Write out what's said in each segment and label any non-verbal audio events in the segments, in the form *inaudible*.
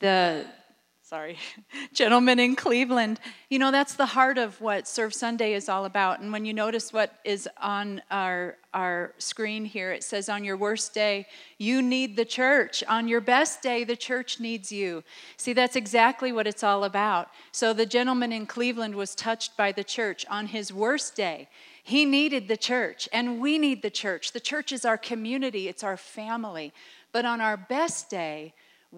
the sorry, *laughs* gentleman in Cleveland. You know, that's the heart of what Serve Sunday is all about. And when you notice what is on our, our screen here, it says, On your worst day, you need the church. On your best day, the church needs you. See, that's exactly what it's all about. So the gentleman in Cleveland was touched by the church on his worst day. He needed the church, and we need the church. The church is our community, it's our family. But on our best day,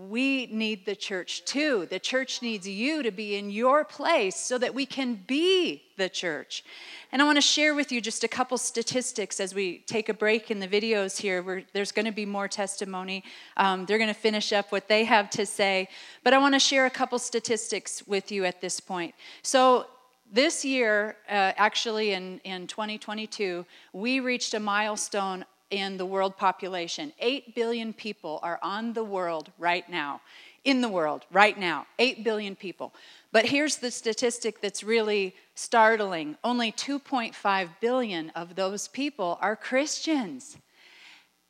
we need the church too. The church needs you to be in your place so that we can be the church. And I want to share with you just a couple statistics as we take a break in the videos here. Where there's going to be more testimony. Um, they're going to finish up what they have to say. But I want to share a couple statistics with you at this point. So, this year, uh, actually in, in 2022, we reached a milestone in the world population. 8 billion people are on the world right now. In the world right now, 8 billion people. But here's the statistic that's really startling only 2.5 billion of those people are Christians.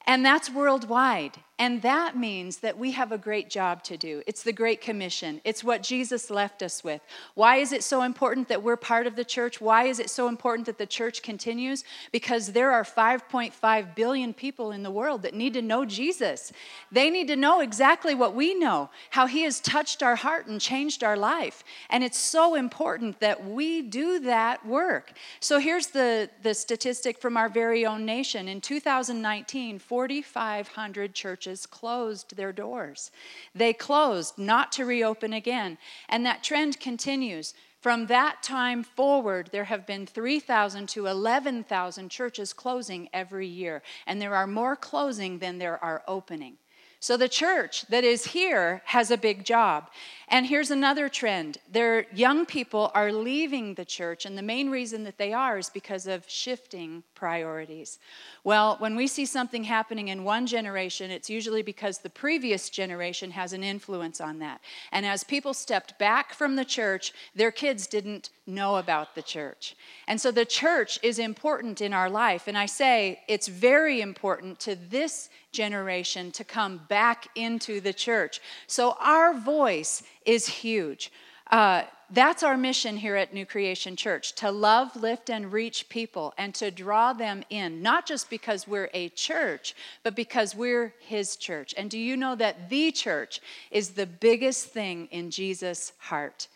And that's worldwide. And that means that we have a great job to do. It's the Great Commission, it's what Jesus left us with. Why is it so important that we're part of the church? Why is it so important that the church continues? Because there are 5.5 billion people in the world that need to know Jesus. They need to know exactly what we know, how He has touched our heart and changed our life. And it's so important that we do that work. So here's the, the statistic from our very own nation. In 2019, 4,500 churches churches closed their doors. They closed, not to reopen again. And that trend continues. From that time forward, there have been 3,000 to 11,000 churches closing every year. And there are more closing than there are opening. So the church that is here has a big job. And here's another trend. Their young people are leaving the church, and the main reason that they are is because of shifting priorities. Well, when we see something happening in one generation, it's usually because the previous generation has an influence on that. And as people stepped back from the church, their kids didn't know about the church. And so the church is important in our life. And I say it's very important to this generation to come back into the church. So our voice is huge. Uh, that's our mission here at New Creation Church to love, lift, and reach people and to draw them in, not just because we're a church, but because we're His church. And do you know that the church is the biggest thing in Jesus' heart?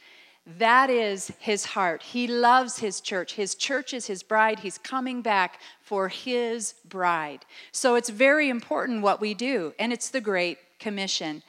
That is his heart. He loves his church. His church is his bride. He's coming back for his bride. So it's very important what we do, and it's the Great Commission.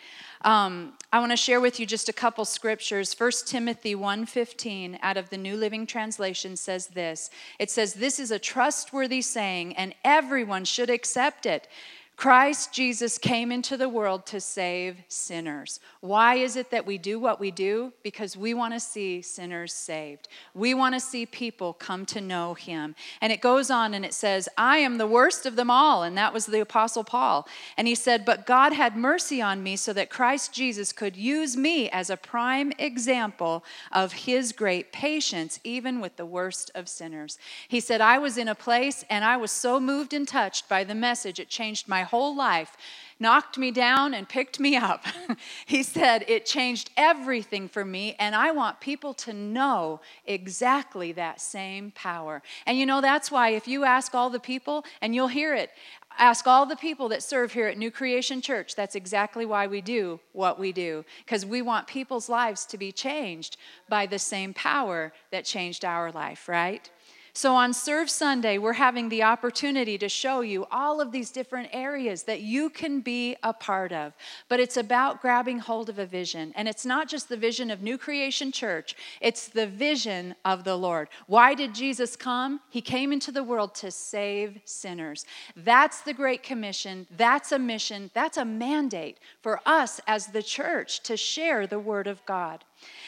Um, I want to share with you just a couple scriptures. 1 Timothy 1:15 out of the New Living Translation says this. It says, "This is a trustworthy saying, and everyone should accept it." Christ Jesus came into the world to save sinners. Why is it that we do what we do? Because we want to see sinners saved. We want to see people come to know him. And it goes on and it says, I am the worst of them all. And that was the Apostle Paul. And he said, But God had mercy on me so that Christ Jesus could use me as a prime example of his great patience, even with the worst of sinners. He said, I was in a place and I was so moved and touched by the message, it changed my whole life, knocked me down and picked me up. *laughs* he said, It changed everything for me, and I want people to know exactly that same power. And you know, that's why if you ask all the people, and you'll hear it, ask all the people that serve here at New Creation Church. That's exactly why we do what we do, because we want people's lives to be changed by the same power that changed our life, right? So on Serve Sunday, we're having the opportunity to show you all of these different areas that you can be a part of. But it's about grabbing hold of a vision. And it's not just the vision of New Creation Church, it's the vision of the Lord. Why did Jesus come? He came into the world to save sinners. That's the Great Commission. That's a mission. That's a mandate for us as the church to share the Word of God.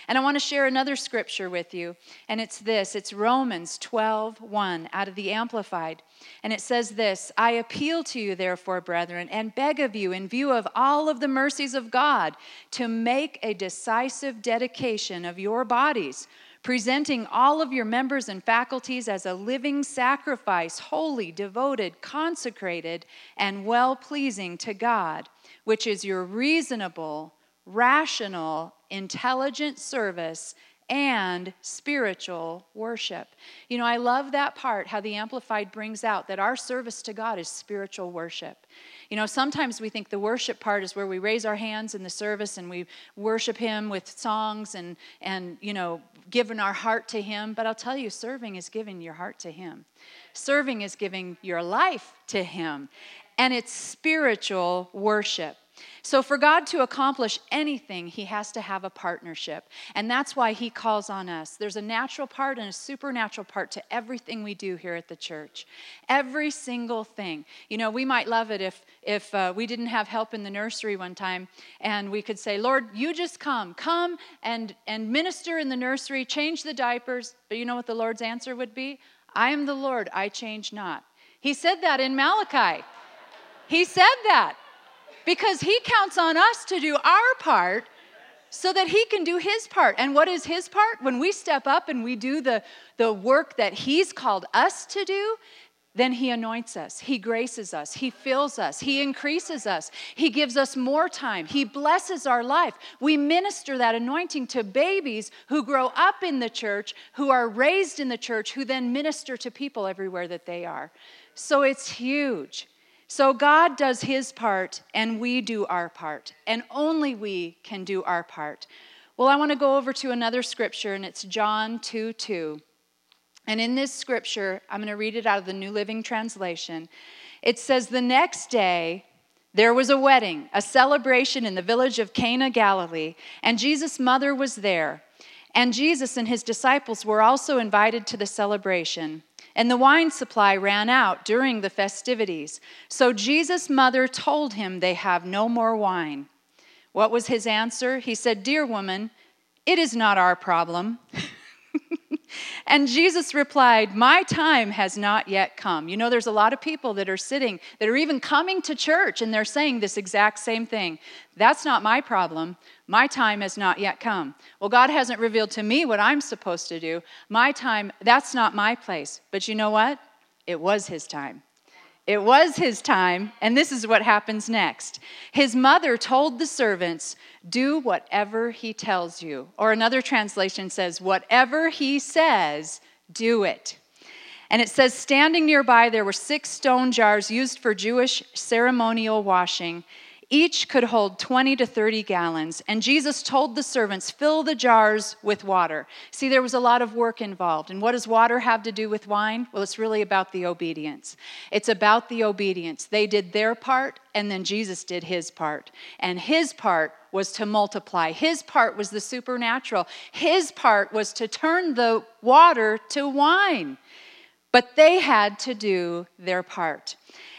And I want to share another scripture with you, and it's this it's Romans 12 1 out of the Amplified. And it says this I appeal to you, therefore, brethren, and beg of you, in view of all of the mercies of God, to make a decisive dedication of your bodies presenting all of your members and faculties as a living sacrifice, holy, devoted, consecrated, and well pleasing to God, which is your reasonable rational, intelligent service and spiritual worship. You know, I love that part, how the Amplified brings out that our service to God is spiritual worship. You know, sometimes we think the worship part is where we raise our hands in the service and we worship Him with songs and, and you know, giving our heart to Him. But I'll tell you, serving is giving your heart to Him, serving is giving your life to Him. And it's spiritual worship. So, for God to accomplish anything, He has to have a partnership. And that's why He calls on us. There's a natural part and a supernatural part to everything we do here at the church. Every single thing. You know, we might love it if, if uh, we didn't have help in the nursery one time and we could say, Lord, you just come. Come and, and minister in the nursery, change the diapers. But you know what the Lord's answer would be? I am the Lord, I change not. He said that in Malachi. He said that because He counts on us to do our part so that He can do His part. And what is His part? When we step up and we do the, the work that He's called us to do, then He anoints us, He graces us, He fills us, He increases us, He gives us more time, He blesses our life. We minister that anointing to babies who grow up in the church, who are raised in the church, who then minister to people everywhere that they are. So it's huge. So God does his part and we do our part, and only we can do our part. Well, I want to go over to another scripture, and it's John 2 2. And in this scripture, I'm going to read it out of the New Living Translation. It says, The next day, there was a wedding, a celebration in the village of Cana, Galilee, and Jesus' mother was there. And Jesus and his disciples were also invited to the celebration and the wine supply ran out during the festivities. So Jesus' mother told him they have no more wine. What was his answer? He said, Dear woman, it is not our problem. *laughs* and Jesus replied, My time has not yet come. You know, there's a lot of people that are sitting, that are even coming to church, and they're saying this exact same thing. That's not my problem. My time has not yet come. Well, God hasn't revealed to me what I'm supposed to do. My time, that's not my place. But you know what? It was His time. It was his time, and this is what happens next. His mother told the servants, Do whatever he tells you. Or another translation says, Whatever he says, do it. And it says, Standing nearby, there were six stone jars used for Jewish ceremonial washing. Each could hold 20 to 30 gallons. And Jesus told the servants, fill the jars with water. See, there was a lot of work involved. And what does water have to do with wine? Well, it's really about the obedience. It's about the obedience. They did their part, and then Jesus did his part. And his part was to multiply, his part was the supernatural, his part was to turn the water to wine. But they had to do their part.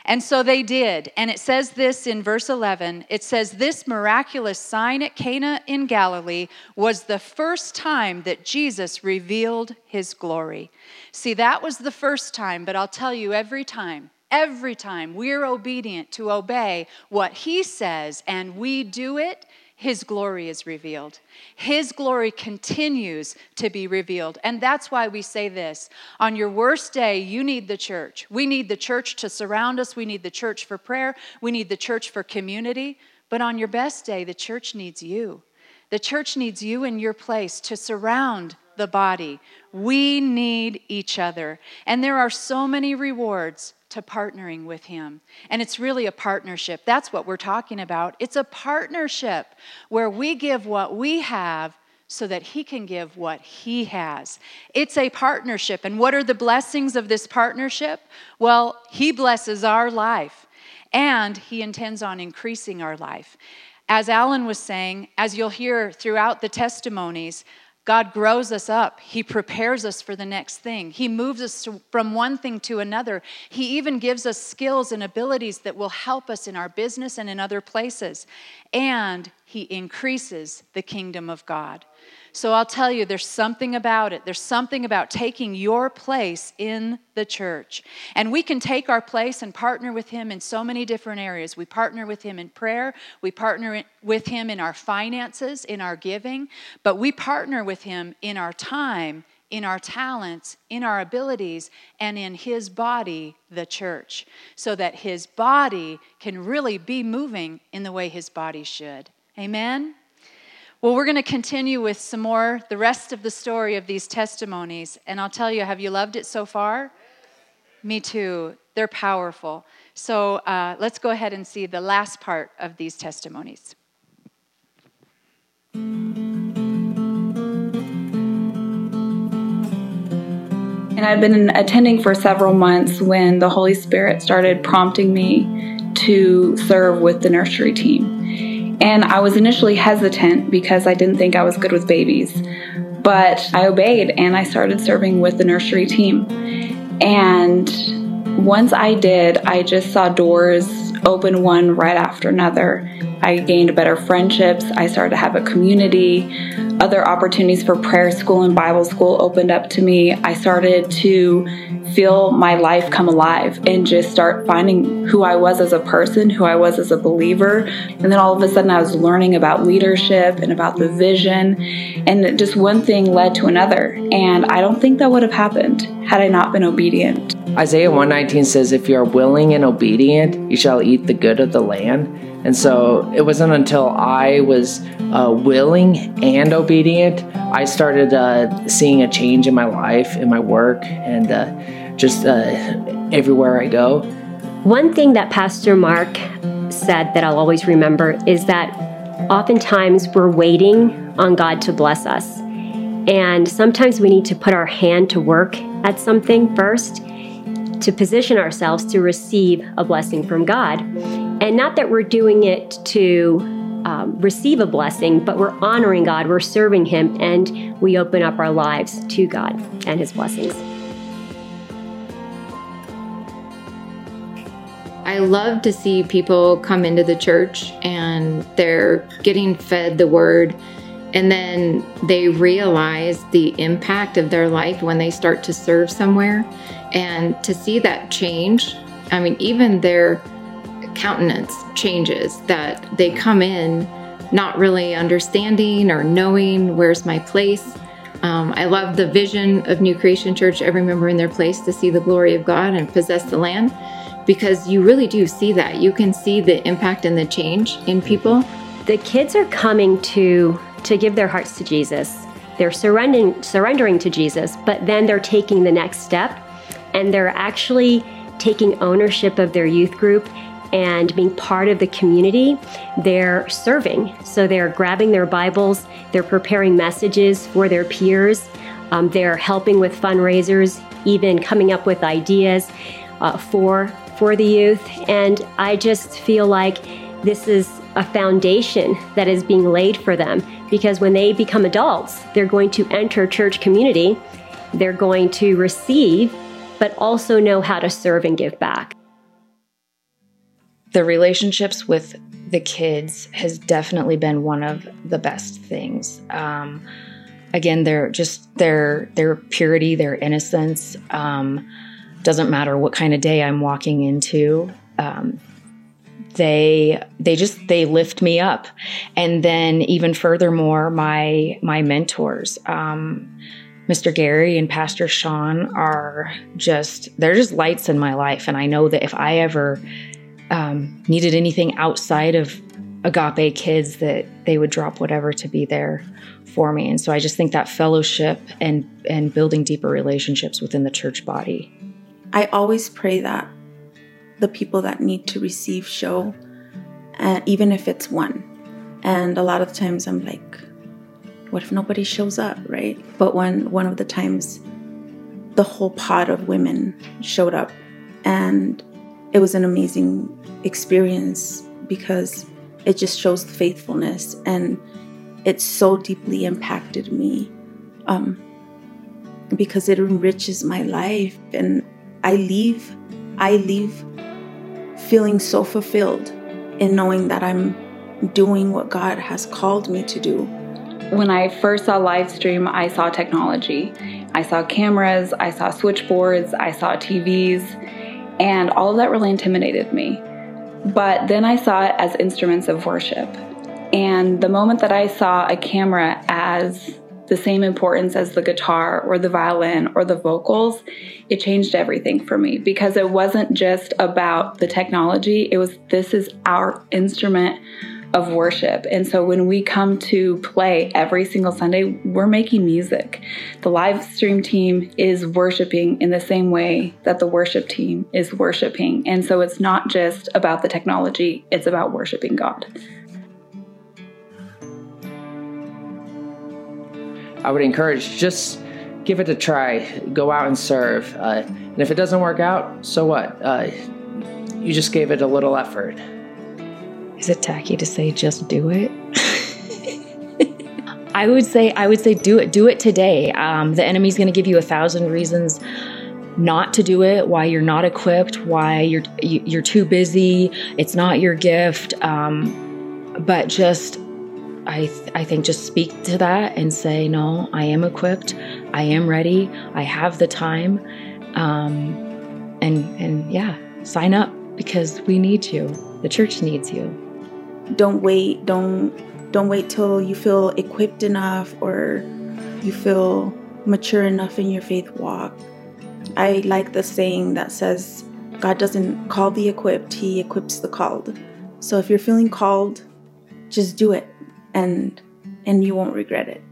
And so they did. And it says this in verse 11 it says, This miraculous sign at Cana in Galilee was the first time that Jesus revealed his glory. See, that was the first time, but I'll tell you, every time, every time we're obedient to obey what he says and we do it, his glory is revealed. His glory continues to be revealed. And that's why we say this on your worst day, you need the church. We need the church to surround us, we need the church for prayer, we need the church for community. But on your best day, the church needs you. The church needs you in your place to surround the body. We need each other. And there are so many rewards to partnering with Him. And it's really a partnership. That's what we're talking about. It's a partnership where we give what we have so that He can give what He has. It's a partnership. And what are the blessings of this partnership? Well, He blesses our life and He intends on increasing our life. As Alan was saying, as you'll hear throughout the testimonies, God grows us up. He prepares us for the next thing. He moves us from one thing to another. He even gives us skills and abilities that will help us in our business and in other places. And He increases the kingdom of God. So I'll tell you, there's something about it. There's something about taking your place in the church. And we can take our place and partner with Him in so many different areas. We partner with Him in prayer, we partner with Him in our finances, in our giving, but we partner with Him in our time in our talents, in our abilities, and in His body, the church, so that His body can really be moving in the way His body should. Amen? Well, we're going to continue with some more, the rest of the story of these testimonies. And I'll tell you, have you loved it so far? Me too. They're powerful. So uh, let's go ahead and see the last part of these testimonies. And I'd been attending for several months when the Holy Spirit started prompting me to serve with the nursery team. And I was initially hesitant because I didn't think I was good with babies. But I obeyed and I started serving with the nursery team. And once I did, I just saw doors open one right after another. I gained better friendships. I started to have a community. Other opportunities for prayer school and Bible school opened up to me. I started to feel my life come alive and just start finding who I was as a person, who I was as a believer. And then all of a sudden, I was learning about leadership and about the vision. And just one thing led to another. And I don't think that would have happened had I not been obedient. Isaiah 119 says, If you are willing and obedient, you shall eat the good of the land. And so it wasn't until I was uh, willing and obedient, I started uh, seeing a change in my life, in my work, and uh, just uh, everywhere I go. One thing that Pastor Mark said that I'll always remember is that oftentimes we're waiting on God to bless us. And sometimes we need to put our hand to work at something first to position ourselves to receive a blessing from God. And not that we're doing it to um, receive a blessing, but we're honoring God, we're serving Him, and we open up our lives to God and His blessings. I love to see people come into the church and they're getting fed the word and then they realize the impact of their life when they start to serve somewhere and to see that change, I mean, even their countenance changes, that they come in not really understanding or knowing where's my place. Um, I love the vision of New Creation Church, every member in their place to see the glory of God and possess the land, because you really do see that. You can see the impact and the change in people. The kids are coming to to give their hearts to Jesus. They're surrendering surrendering to Jesus, but then they're taking the next step and they're actually taking ownership of their youth group and being part of the community. They're serving. So they're grabbing their Bibles, they're preparing messages for their peers, um, they're helping with fundraisers, even coming up with ideas uh, for, for the youth. And I just feel like this is a foundation that is being laid for them because when they become adults, they're going to enter church community, they're going to receive but also know how to serve and give back. The relationships with the kids has definitely been one of the best things. Um, again, they're just their their purity, their innocence. Um, doesn't matter what kind of day I'm walking into. Um, they they just they lift me up, and then even furthermore, my my mentors. Um, Mr. Gary and Pastor Sean are just, they're just lights in my life. And I know that if I ever um, needed anything outside of Agape Kids, that they would drop whatever to be there for me. And so I just think that fellowship and, and building deeper relationships within the church body. I always pray that the people that need to receive show, uh, even if it's one. And a lot of times I'm like, what if nobody shows up, right? But when one of the times the whole pod of women showed up and it was an amazing experience because it just shows the faithfulness and it so deeply impacted me um, because it enriches my life and I leave I leave feeling so fulfilled in knowing that I'm doing what God has called me to do when I first saw live stream, I saw technology. I saw cameras, I saw switchboards, I saw TVs, and all of that really intimidated me. But then I saw it as instruments of worship. And the moment that I saw a camera as the same importance as the guitar or the violin or the vocals, it changed everything for me because it wasn't just about the technology. It was this is our instrument of worship. And so when we come to play every single Sunday, we're making music. The live stream team is worshiping in the same way that the worship team is worshiping. And so it's not just about the technology, it's about worshiping God. I would encourage just give it a try. Go out and serve. Uh, and if it doesn't work out, so what? Uh, you just gave it a little effort. Is it tacky to say just do it? *laughs* I would say I would say do it. Do it today. Um, the enemy's going to give you a thousand reasons not to do it. Why you're not equipped. Why you're you're too busy. It's not your gift. Um, but just I th- I think just speak to that and say no. I am equipped. I am ready. I have the time. Um, and and yeah, sign up because we need you. The church needs you don't wait don't don't wait till you feel equipped enough or you feel mature enough in your faith walk i like the saying that says god doesn't call the equipped he equips the called so if you're feeling called just do it and and you won't regret it.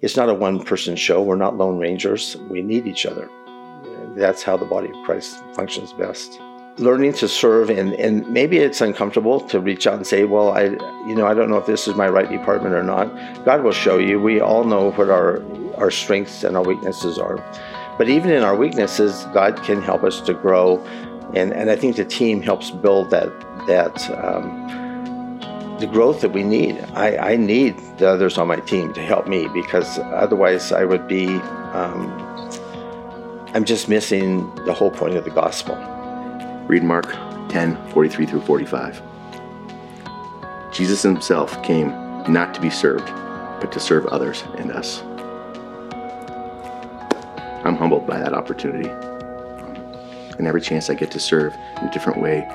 It's not a one person show. We're not lone rangers. We need each other. That's how the body of christ functions best. Learning to serve and, and maybe it's uncomfortable to reach out and say well i you know i don't know if this is my right department or not. God will show you. We all know what our our strengths and our weaknesses are. But even in our weaknesses god can help us to grow. And and i think the team helps build that that um, the growth that we need I, I need the others on my team to help me because otherwise i would be um, i'm just missing the whole point of the gospel Read Mark 10 43 through 45. Jesus himself came not to be served, but to serve others and us. I'm humbled by that opportunity. And every chance I get to serve in a different way,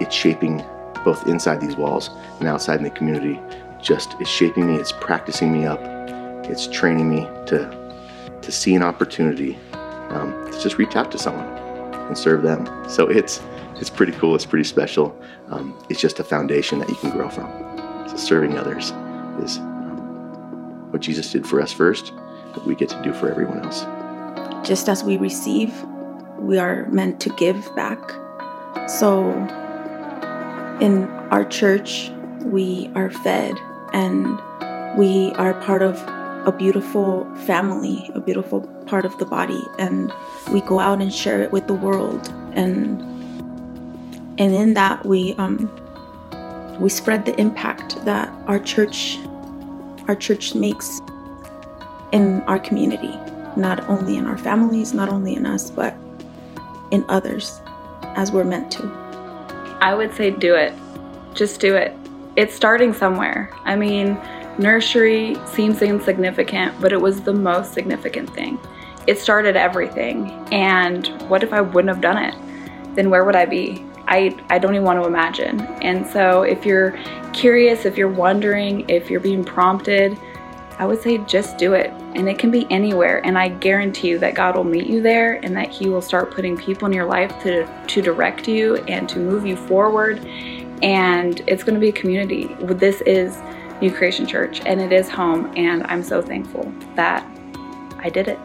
it's shaping both inside these walls and outside in the community. Just it's shaping me, it's practicing me up, it's training me to to see an opportunity um, to just reach out to someone and serve them. So it's it's pretty cool. It's pretty special. Um, it's just a foundation that you can grow from. So serving others is um, what Jesus did for us first, that we get to do for everyone else. Just as we receive, we are meant to give back. So in our church, we are fed and we are part of a beautiful family, a beautiful part of the body, and we go out and share it with the world. And and in that we um, we spread the impact that our church our church makes in our community, not only in our families, not only in us, but in others, as we're meant to. I would say do it. Just do it. It's starting somewhere. I mean, Nursery seems insignificant, but it was the most significant thing. It started everything. And what if I wouldn't have done it? Then where would I be? I, I don't even want to imagine. And so if you're curious, if you're wondering, if you're being prompted, I would say just do it. And it can be anywhere. And I guarantee you that God will meet you there and that He will start putting people in your life to, to direct you and to move you forward. And it's going to be a community. This is New Creation Church, and it is home. And I'm so thankful that I did it.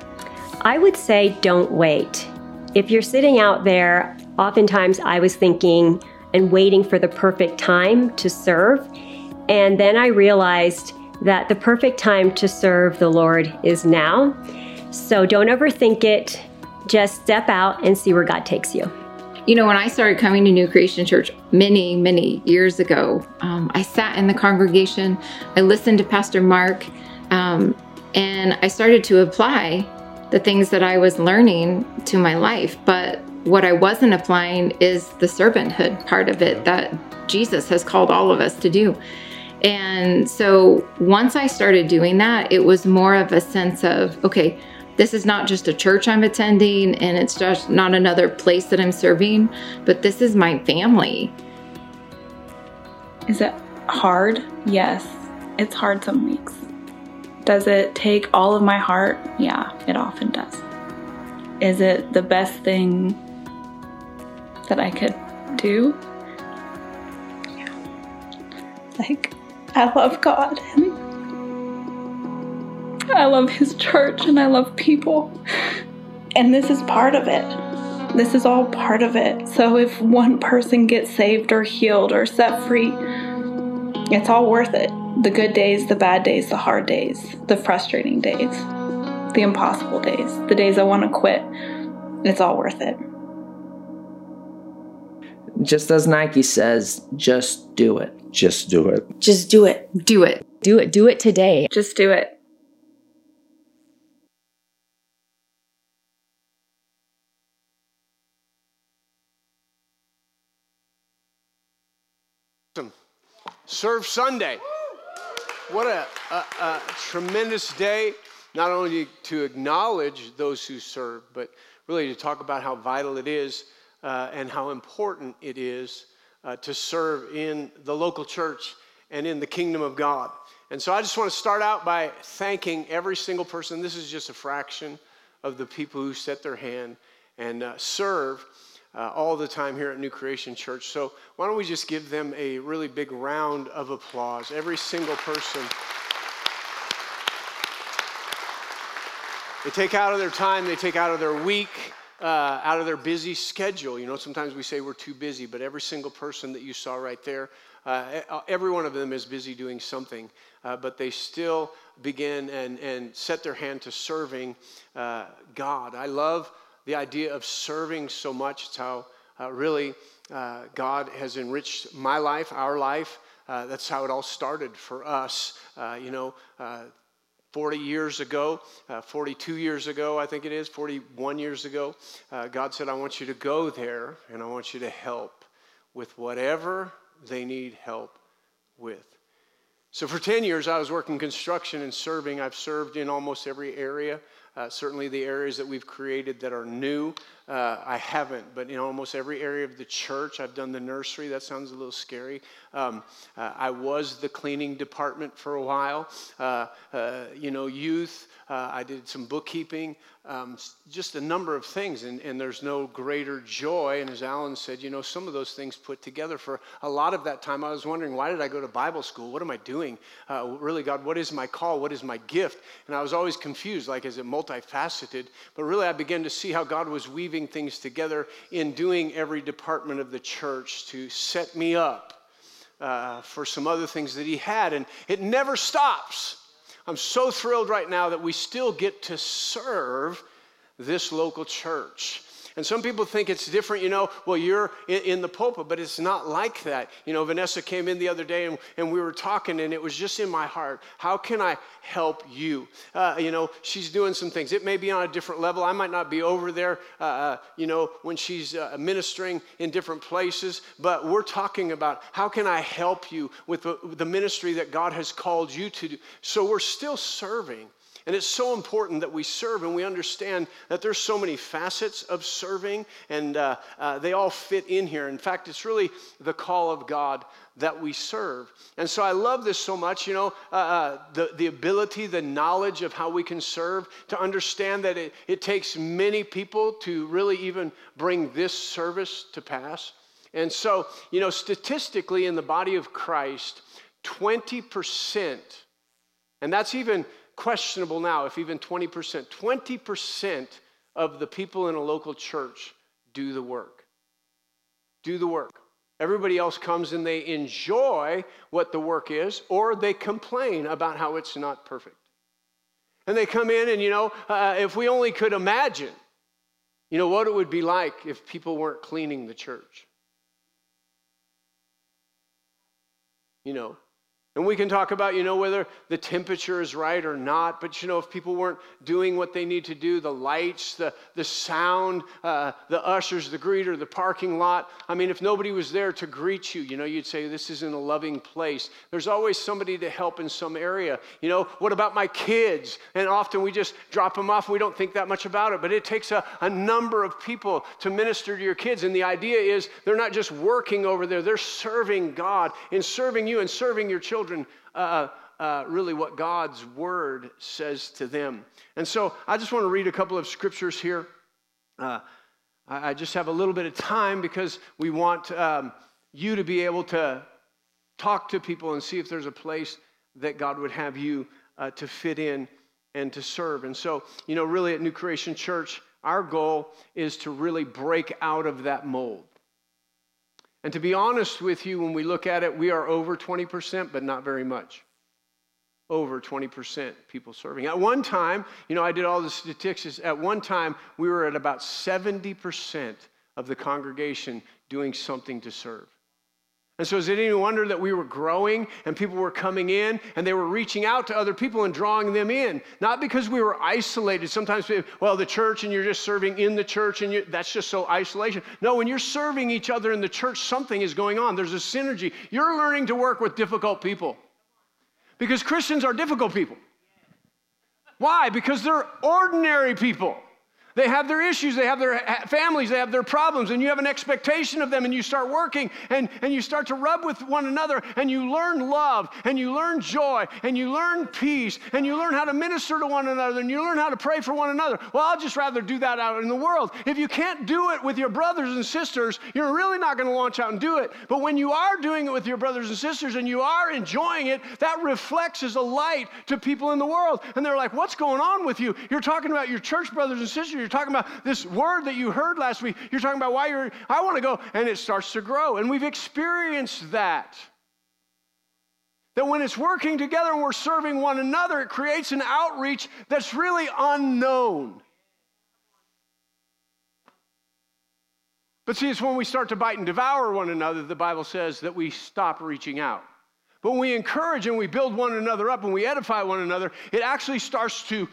I would say don't wait. If you're sitting out there, oftentimes I was thinking and waiting for the perfect time to serve. And then I realized that the perfect time to serve the Lord is now. So don't overthink it. Just step out and see where God takes you. You know, when I started coming to New Creation Church many, many years ago, um, I sat in the congregation, I listened to Pastor Mark, um, and I started to apply the things that I was learning to my life. But what I wasn't applying is the servanthood part of it that Jesus has called all of us to do. And so once I started doing that, it was more of a sense of, okay, this is not just a church I'm attending and it's just not another place that I'm serving, but this is my family. Is it hard? Yes. It's hard some weeks. Does it take all of my heart? Yeah, it often does. Is it the best thing that I could do? Yeah. Like, I love God and I love His church and I love people. And this is part of it. This is all part of it. So if one person gets saved or healed or set free, it's all worth it. The good days, the bad days, the hard days, the frustrating days, the impossible days, the days I want to quit. It's all worth it. Just as Nike says, just do it. Just do it. Just do it. Do it. Do it. Do it today. Just do it. Serve Sunday. What a, a, a, tremendous day, not only to acknowledge those who serve, but really to talk about how vital it is uh, and how important it is uh, to serve in the local church and in the kingdom of God. And so I just want to start out by thanking every single person. This is just a fraction of the people who set their hand and uh, serve uh, all the time here at New Creation Church. So why don't we just give them a really big round of applause, every single person. They take out of their time, they take out of their week, uh, out of their busy schedule. You know, sometimes we say we're too busy, but every single person that you saw right there, uh, every one of them is busy doing something, uh, but they still begin and, and set their hand to serving uh, God. I love the idea of serving so much. It's how uh, really uh, God has enriched my life, our life. Uh, that's how it all started for us. Uh, you know, uh, 40 years ago, uh, 42 years ago, I think it is, 41 years ago, God said, I want you to go there and I want you to help with whatever they need help with. So for 10 years, I was working construction and serving. I've served in almost every area. Uh, certainly, the areas that we've created that are new, uh, I haven't. But in almost every area of the church, I've done the nursery. That sounds a little scary. Um, uh, I was the cleaning department for a while. Uh, uh, you know, youth. Uh, I did some bookkeeping, um, just a number of things, and, and there's no greater joy. And as Alan said, you know, some of those things put together for a lot of that time, I was wondering, why did I go to Bible school? What am I doing? Uh, really, God, what is my call? What is my gift? And I was always confused, like, is it multifaceted? But really, I began to see how God was weaving things together in doing every department of the church to set me up. Uh, for some other things that he had, and it never stops. I'm so thrilled right now that we still get to serve this local church. And some people think it's different, you know, well, you're in, in, the pulpit, but it's not like that. You know, Vanessa came in the other day and, and we were talking, and it was just in my heart. How can I help you? Uh, you know, she's doing some things. It may be on a different level. I might not be over there, uh, uh you know, when she's uh, ministering in different places, but we're talking about how can I help you with the, the ministry that God has called you to do. So we're still serving. And it's so important that we serve and we understand that there's so many facets of serving and uh, uh, they all fit in here. In fact, it's really the call of God that we serve. And so I love this so much, you know, uh, uh, the, the ability, the knowledge of how we can serve, to understand that it, it takes many people to really even bring this service to pass. And so, you know, statistically in the body of Christ, 20%, and that's even questionable now if even 20%, 20% of the people in a local church do the work. Do the work. Everybody else comes and they enjoy what the work is, or they complain about how it's not perfect. And they come in, and you know, uh, if we only could imagine, you know, what it would be like if people weren't cleaning the church. You know, and we can talk about, you know, whether the temperature is right or not, but, you know, if people weren't doing what they need to do, the lights, the, the sound, uh, the ushers, the greeter, the parking lot. I mean, if nobody was there to greet you, you know, you'd say, this isn't a loving place. There's always somebody to help in some area. You know, what about my kids? And often we just drop them off. and We don't think that much about it, but it takes a, a number of people to minister to your kids. And the idea is they're not just working over there, they're serving God and serving you and serving your children children uh, uh, uh, really what God's word says to them. And so I just want to read a couple of scriptures here. Uh, I just have a little bit of time because we want um, you to be able to talk to people and see if there's a place that God would have you uh, to fit in and to serve. And so, you know, really at New Creation Church, our goal is to really break out of that mold. And to be honest with you, when we look at it, we are over 20%, but not very much. Over 20% people serving. At one time, you know, I did all the statistics. At one time, we were at about 70% of the congregation doing something to serve. And so, is it any wonder that we were growing and people were coming in and they were reaching out to other people and drawing them in? Not because we were isolated. Sometimes, people, well, the church and you're just serving in the church and you, that's just so isolation. No, when you're serving each other in the church, something is going on. There's a synergy. You're learning to work with difficult people because Christians are difficult people. Why? Because they're ordinary people. They have their issues, they have their families, they have their problems, and you have an expectation of them, and you start working and, and you start to rub with one another, and you learn love, and you learn joy, and you learn peace, and you learn how to minister to one another, and you learn how to pray for one another. Well, I'll just rather do that out in the world. If you can't do it with your brothers and sisters, you're really not going to launch out and do it. But when you are doing it with your brothers and sisters and you are enjoying it, that reflects as a light to people in the world. And they're like, What's going on with you? You're talking about your church brothers and sisters you're talking about this word that you heard last week. You're talking about why you're, I want to go. And it starts to grow. And we've experienced that. That when it's working together and we're serving one another, it creates an outreach that's really unknown. But see, it's when we start to bite and devour one another, the Bible says that we stop reaching out. But when we encourage and we build one another up and we edify one another, it actually starts to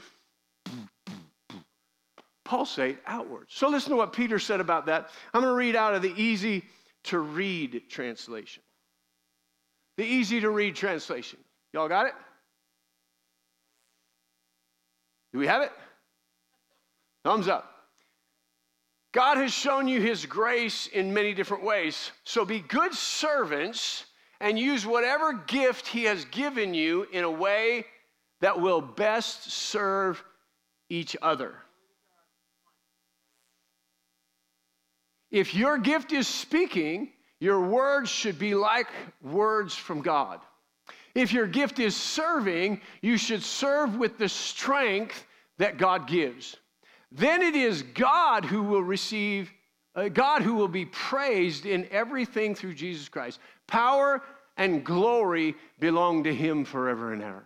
pulsate outwards. So listen to what Peter said about that. I'm going to read out of the easy to read translation. The easy to read translation. Y'all got it? Do we have it? Thumbs up. God has shown you his grace in many different ways. So be good servants and use whatever gift he has given you in a way that will best serve each other. If your gift is speaking, your words should be like words from God. If your gift is serving, you should serve with the strength that God gives. Then it is God who will receive, uh, God who will be praised in everything through Jesus Christ. Power and glory belong to him forever and ever.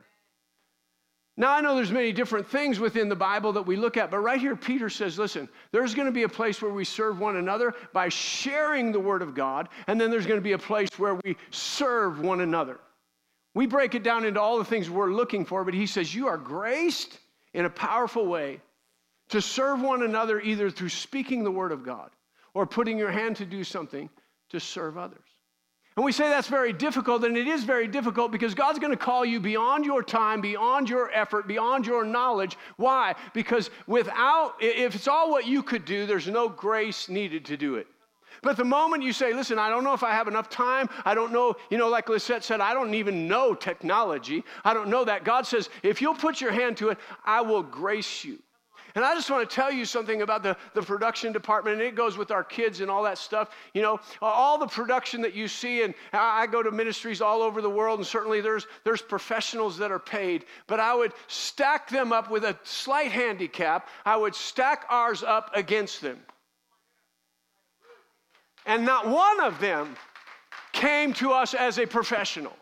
Now, I know there's many different things within the Bible that we look at, but right here, Peter says, listen, there's going to be a place where we serve one another by sharing the Word of God, and then there's going to be a place where we serve one another. We break it down into all the things we're looking for, but he says, you are graced in a powerful way to serve one another either through speaking the Word of God or putting your hand to do something to serve others. And we say that's very difficult, and it is very difficult because God's going to call you beyond your time, beyond your effort, beyond your knowledge. Why? Because without, if it's all what you could do, there's no grace needed to do it. But the moment you say, listen, I don't know if I have enough time, I don't know, you know, like Lisette said, I don't even know technology, I don't know that. God says, if you'll put your hand to it, I will grace you. And I just want to tell you something about the, the production department, and it goes with our kids and all that stuff. You know, all the production that you see, and I go to ministries all over the world, and certainly there's, there's professionals that are paid, but I would stack them up with a slight handicap. I would stack ours up against them. And not one of them came to us as a professional.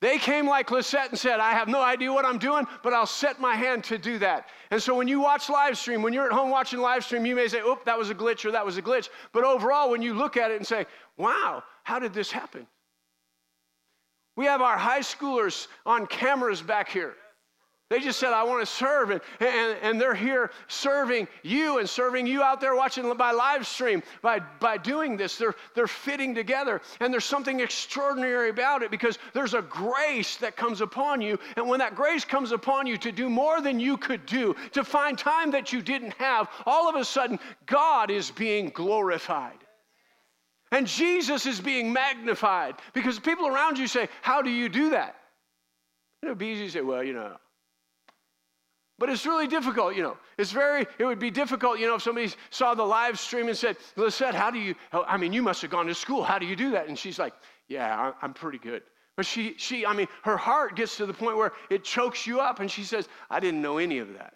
They came like Lisette and said, I have no idea what I'm doing, but I'll set my hand to do that. And so when you watch live stream, when you're at home watching live stream, you may say, oop, that was a glitch or that was a glitch. But overall, when you look at it and say, wow, how did this happen? We have our high schoolers on cameras back here. They just said, I want to serve. And, and, and they're here serving you and serving you out there watching by live stream. By, by doing this, they're, they're fitting together. And there's something extraordinary about it because there's a grace that comes upon you. And when that grace comes upon you to do more than you could do, to find time that you didn't have, all of a sudden, God is being glorified. And Jesus is being magnified because people around you say, How do you do that? It would be easy to say, Well, you know, But it's really difficult, you know. It's very, it would be difficult, you know, if somebody saw the live stream and said, Lisette, how do you, oh, I mean, you must have gone to school. How do you do that? And she's like, yeah, I'm pretty good. But she, she, I mean, her heart gets to the point where it chokes you up and she says, I didn't know any of that.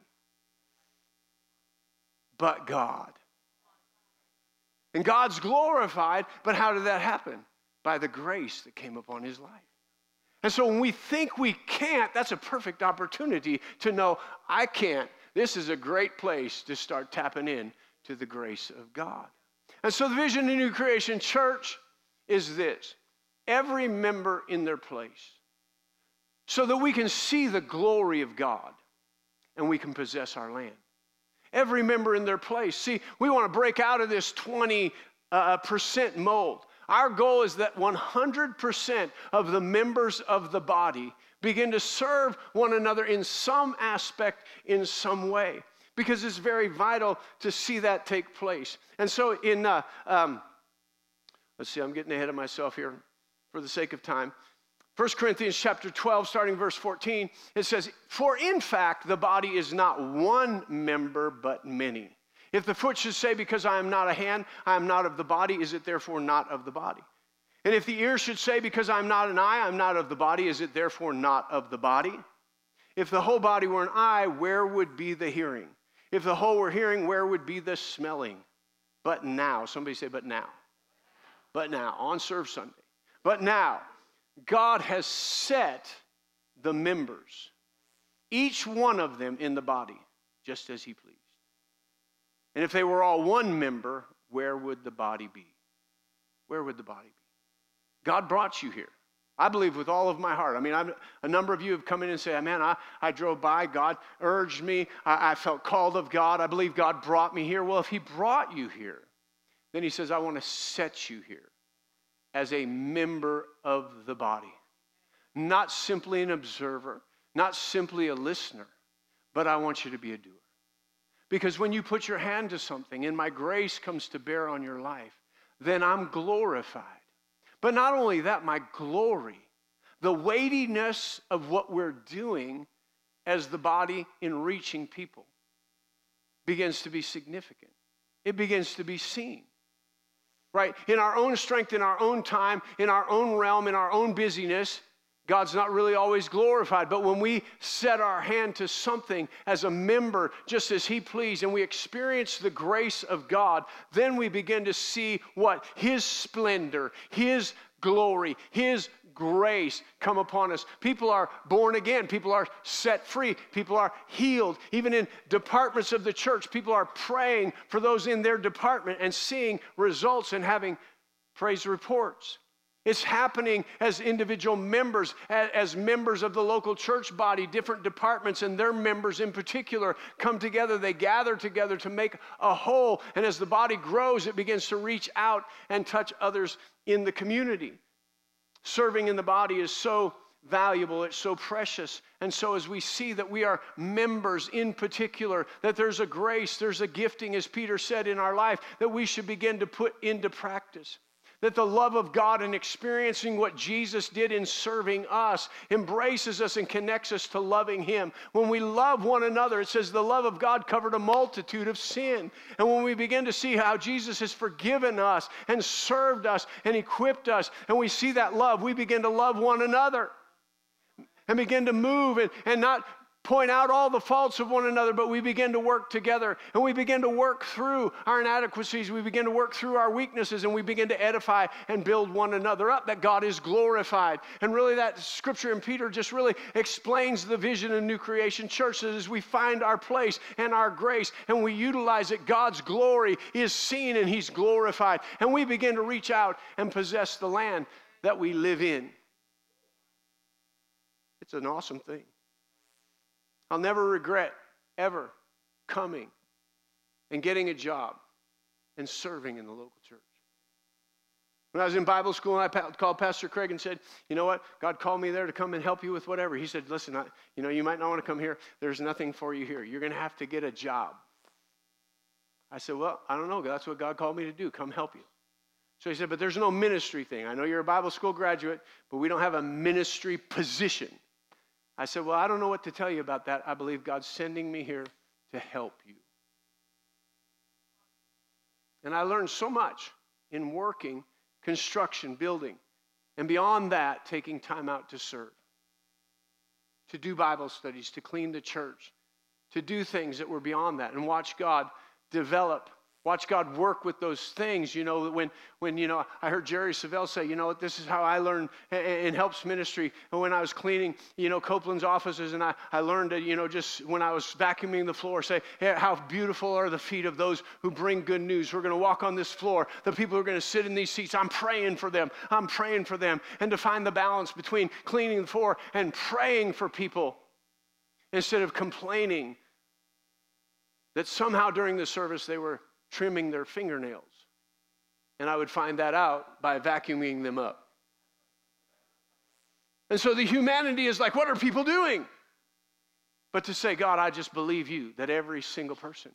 But God. And God's glorified, but how did that happen? By the grace that came upon his life. And so when we think we can't, that's a perfect opportunity to know I can't. This is a great place to start tapping in to the grace of God. And so the vision of New Creation Church is this every member in their place so that we can see the glory of God and we can possess our land. Every member in their place. See, we want to break out of this 20% uh, mold. Our goal is that 100% of the members of the body begin to serve one another in some aspect, in some way, because it's very vital to see that take place. And so, in, uh, um, let's see, I'm getting ahead of myself here for the sake of time. 1 Corinthians chapter 12, starting verse 14, it says, For in fact, the body is not one member, but many. If the foot should say, Because I am not a hand, I am not of the body, is it therefore not of the body? And if the ear should say, Because I am not an eye, I am not of the body, is it therefore not of the body? If the whole body were an eye, where would be the hearing? If the whole were hearing, where would be the smelling? But now, somebody say, But now. But now, on Serve Sunday. But now, God has set the members, each one of them in the body, just as He pleased. And if they were all one member, where would the body be? Where would the body be? God brought you here. I believe with all of my heart. I mean, I'm, a number of you have come in and said, Man, I, I drove by, God urged me, I, I felt called of God, I believe God brought me here. Well, if He brought you here, then He says, I want to set you here as a member of the body, not simply an observer, not simply a listener, but I want you to be a doer. Because when you put your hand to something and my grace comes to bear on your life, then I'm glorified. But not only that, my glory, the weightiness of what we're doing as the body in reaching people begins to be significant. It begins to be seen. Right? In our own strength, in our own time, in our own realm, in our own busyness, God's not really always glorified, but when we set our hand to something as a member, just as He pleased, and we experience the grace of God, then we begin to see what? His splendor, His glory, His grace come upon us. People are born again, people are set free, people are healed. Even in departments of the church, people are praying for those in their department and seeing results and having praise reports. It's happening as individual members, as members of the local church body, different departments and their members in particular come together. They gather together to make a whole. And as the body grows, it begins to reach out and touch others in the community. Serving in the body is so valuable, it's so precious. And so, as we see that we are members in particular, that there's a grace, there's a gifting, as Peter said in our life, that we should begin to put into practice that the love of God and experiencing what Jesus did in serving us embraces us and connects us to loving Him. When we love one another, it says the love of God covered a multitude of sin. And when we begin to see how Jesus has forgiven us and served us and equipped us, and we see that love, we begin to love one another and begin to move and, and not point out all the faults of one another, but we begin to work together and we begin to work through our inadequacies. We begin to work through our weaknesses and we begin to edify and build one another up that God is glorified. And really, that scripture in Peter just really explains the vision of New Creation Church that as we find our place and our grace and we utilize it, God's glory is seen and He's glorified. And we begin to reach out and possess the land that we live in. It's an awesome thing. I'll never regret ever coming and getting a job and serving in the local church. When I was in Bible school, I called Pastor Craig and said, "You know what? God called me there to come and help you with whatever." He said, "Listen, I, you know, you might not want to come here. There's nothing for you here. You're going to have to get a job." I said, "Well, I don't know. That's what God called me to do. Come help you." So he said, "But there's no ministry thing. I know you're a Bible school graduate, but we don't have a ministry position." I said, Well, I don't know what to tell you about that. I believe God's sending me here to help you. And I learned so much in working, construction, building, and beyond that, taking time out to serve, to do Bible studies, to clean the church, to do things that were beyond that, and watch God develop Watch God work with those things. You know, when, when you know, I heard Jerry Savelle say, you know, this is how I learned eh, eh, in helps ministry. And when I was cleaning, you know, Copeland's offices, and I, I learned to, you know, just when I was vacuuming the floor, say, hey, how beautiful are the feet of those who bring good news. We're going to walk on this floor. The people who are going to sit in these seats, I'm praying for them. I'm praying for them. And to find the balance between cleaning the floor and praying for people instead of complaining that somehow during the service they were trimming their fingernails. And I would find that out by vacuuming them up. And so the humanity is like, what are people doing? But to say, God, I just believe you, that every single person,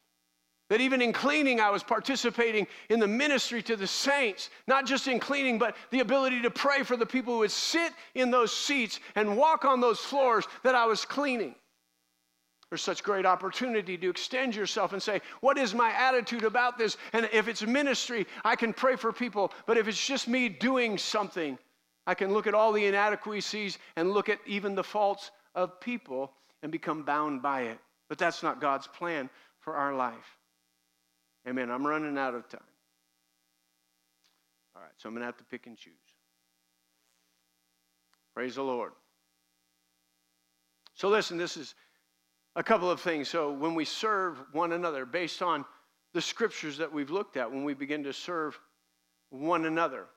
that even in cleaning, I was participating in the ministry to the saints, not just in cleaning, but the ability to pray for the people who would sit in those seats and walk on those floors that I was cleaning. There's such great opportunity to extend yourself and say, What is my attitude about this? And if it's ministry, I can pray for people. But if it's just me doing something, I can look at all the inadequacies and look at even the faults of people and become bound by it. But that's not God's plan for our life. Amen. I'm running out of time. All right, so I'm going to have to pick and choose. Praise the Lord. So, listen, this is a couple of things. So, when we serve one another, based on the scriptures that we've looked at, when we begin to serve one another,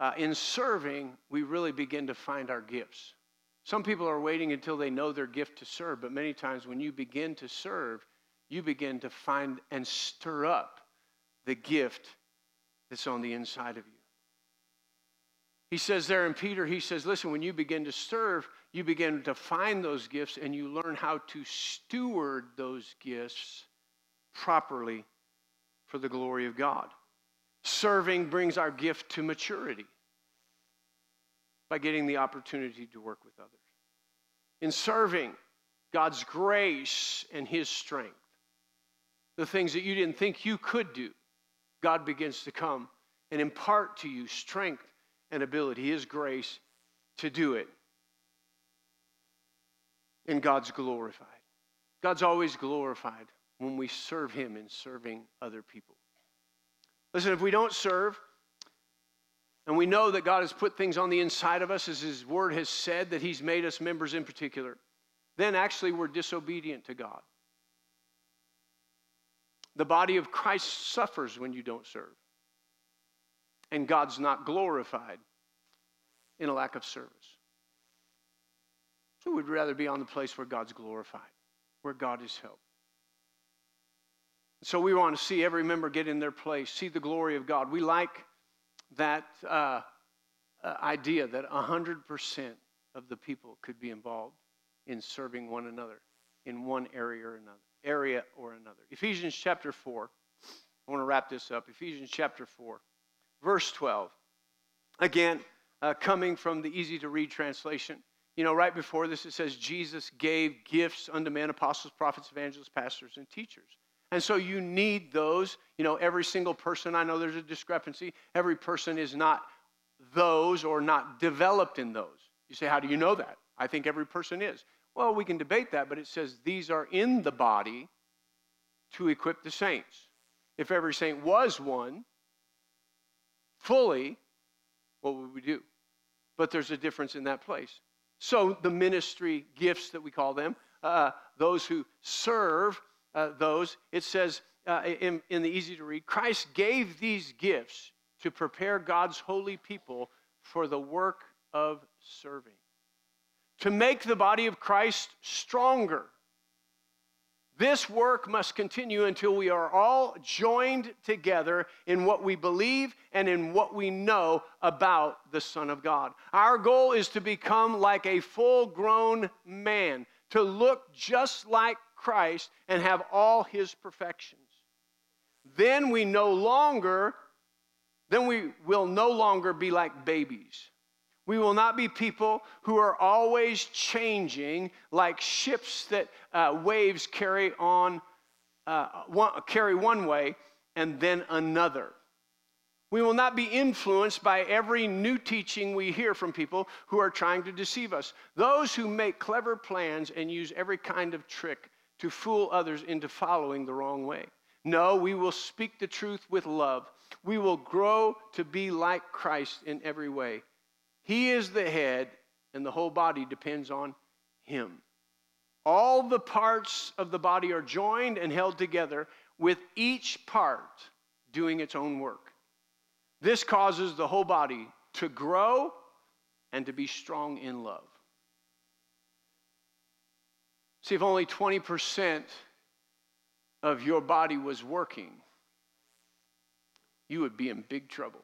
uh, in serving, we really begin to find our gifts. Some people are waiting until they know their gift to serve, but many times when you begin to serve, you begin to find and stir up the gift that's on the inside of you. He says there in Peter, he says, listen, when you begin to serve, you begin to find those gifts and you learn how to steward those gifts properly for the glory of God. Serving brings our gift to maturity by getting the opportunity to work with others. In serving, God's grace and His strength, the things that you didn't think you could do, God begins to come and impart to you strength and ability, His grace to do it. And God's glorified. God's always glorified when we serve Him in serving other people. Listen, if we don't serve, and we know that God has put things on the inside of us, as His Word has said, that He's made us members in particular, then actually we're disobedient to God. The body of Christ suffers when you don't serve and God's not glorified in a lack of service. So we'd rather be on the place where God's glorified, where God is helped. So we want to see every member get in their place, see the glory of God. We like that uh, uh, idea that 100% of the people could be involved in serving one another in one area or another. Area or another. Ephesians chapter 4. I want to wrap this up. Ephesians chapter 4. Verse 12. Again, uh, coming from the easy to read translation. You know, right before this, it says, Jesus gave gifts unto men, apostles, prophets, evangelists, pastors, and teachers. And so you need those. You know, every single person, I know there's a discrepancy. Every person is not those or not developed in those. You say, how do you know that? I think every person is. Well, we can debate that, but it says these are in the body to equip the saints. If every saint was one, fully, what would we do? But there's a difference in that place. So the ministry gifts that we call them, uh, those who serve uh, those, it says uh, in, in the easy to read, Christ gave these gifts to prepare God's holy people for the work of serving, to make the body of Christ stronger this work must continue until we are all joined together in what we believe and in what we know about the Son of God. Our goal is to become like a full grown man, to look just like Christ and have all his perfections. Then we no longer, then we will no longer be like babies. We will not be people who are always changing like ships that uh, waves carry on, uh, one, carry one way and then another. We will not be influenced by every new teaching we hear from people who are trying to deceive us. Those who make clever plans and use every kind of trick to fool others into following the wrong way. No, we will speak the truth with love. We will grow to be like Christ in every way. He is the head, and the whole body depends on Him. All the parts of the body are joined and held together, with each part doing its own work. This causes the whole body to grow and to be strong in love. See, if only 20% of your body was working, you would be in big trouble.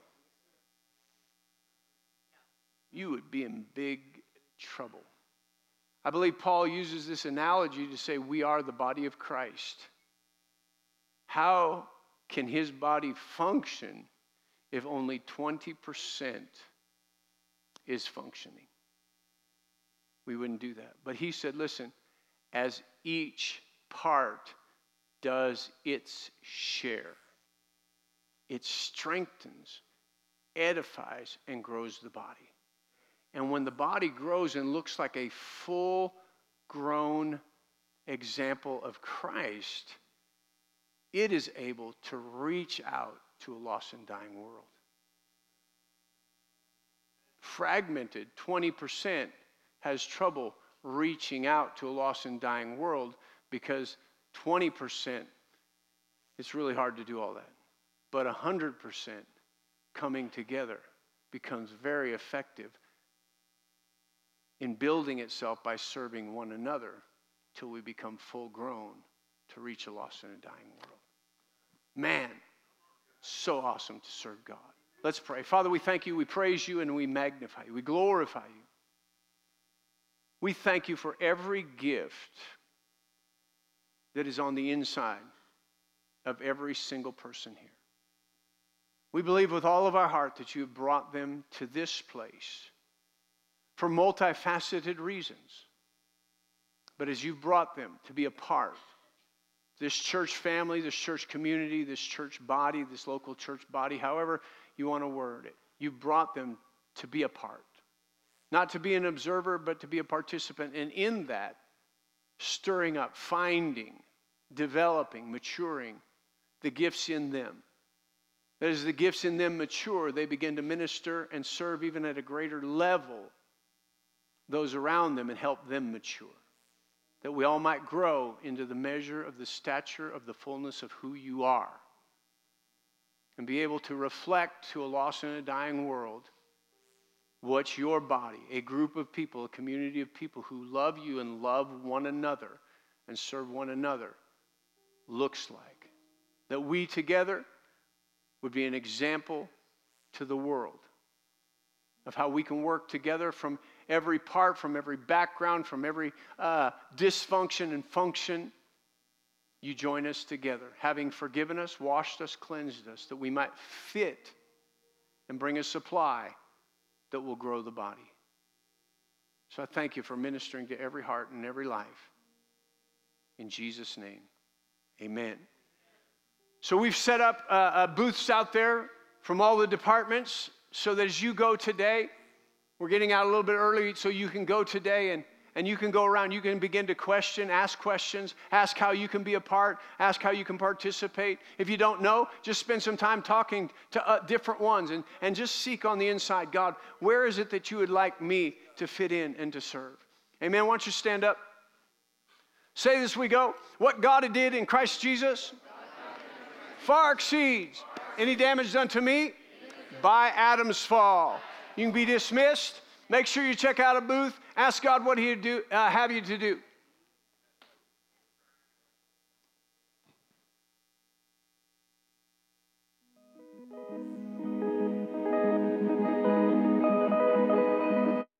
You would be in big trouble. I believe Paul uses this analogy to say we are the body of Christ. How can his body function if only 20% is functioning? We wouldn't do that. But he said, listen, as each part does its share, it strengthens, edifies, and grows the body. And when the body grows and looks like a full grown example of Christ, it is able to reach out to a lost and dying world. Fragmented, 20% has trouble reaching out to a lost and dying world because 20%, it's really hard to do all that. But 100% coming together becomes very effective in building itself by serving one another till we become full grown to reach a lost and a dying world. Man, so awesome to serve God. Let's pray. Father, we thank you, we praise you, and we magnify you, we glorify you. We thank you for every gift that is on the inside of every single person here. We believe with all of our heart that you have brought them to this place for multifaceted reasons. But as you've brought them to be a part this church family, this church community, this church body, this local church body, however you want to word it. You brought them to be a part. Not to be an observer, but to be a participant. And in that, stirring up, finding, developing, maturing the gifts in them. As the gifts in them mature, they begin to minister and serve even at a greater level those around them and help them mature that we all might grow into the measure of the stature of the fullness of who you are and be able to reflect to a lost and a dying world what your body, a group of people, a community of people who love you and love one another and serve one another, looks like. That we together would be an example to the world of how we can work together from every part, from every background, from every uh, dysfunction and function. You join us together, having forgiven us, washed us, cleansed us, that we might fit and bring a supply that will grow the body. So I thank you for ministering to every heart and every life. In Jesus' name, amen. So we've set up uh, uh, booths out there from all the departments so that as you go today, we're getting out a little bit early so you can go today and, and you can go around. You can begin to question, ask questions, ask how you can be a part, ask how you can participate. If you don't know, just spend some time talking to uh, different ones and, and just seek on the inside God, where is it that you would like me to fit in and to serve? Amen. Why don't you stand up? Say this we go. What God did in Christ Jesus far exceeds any damage done to me by Adam's fall. You can be dismissed. Make sure you check out a booth. Ask God what He'd do, uh, have you to do.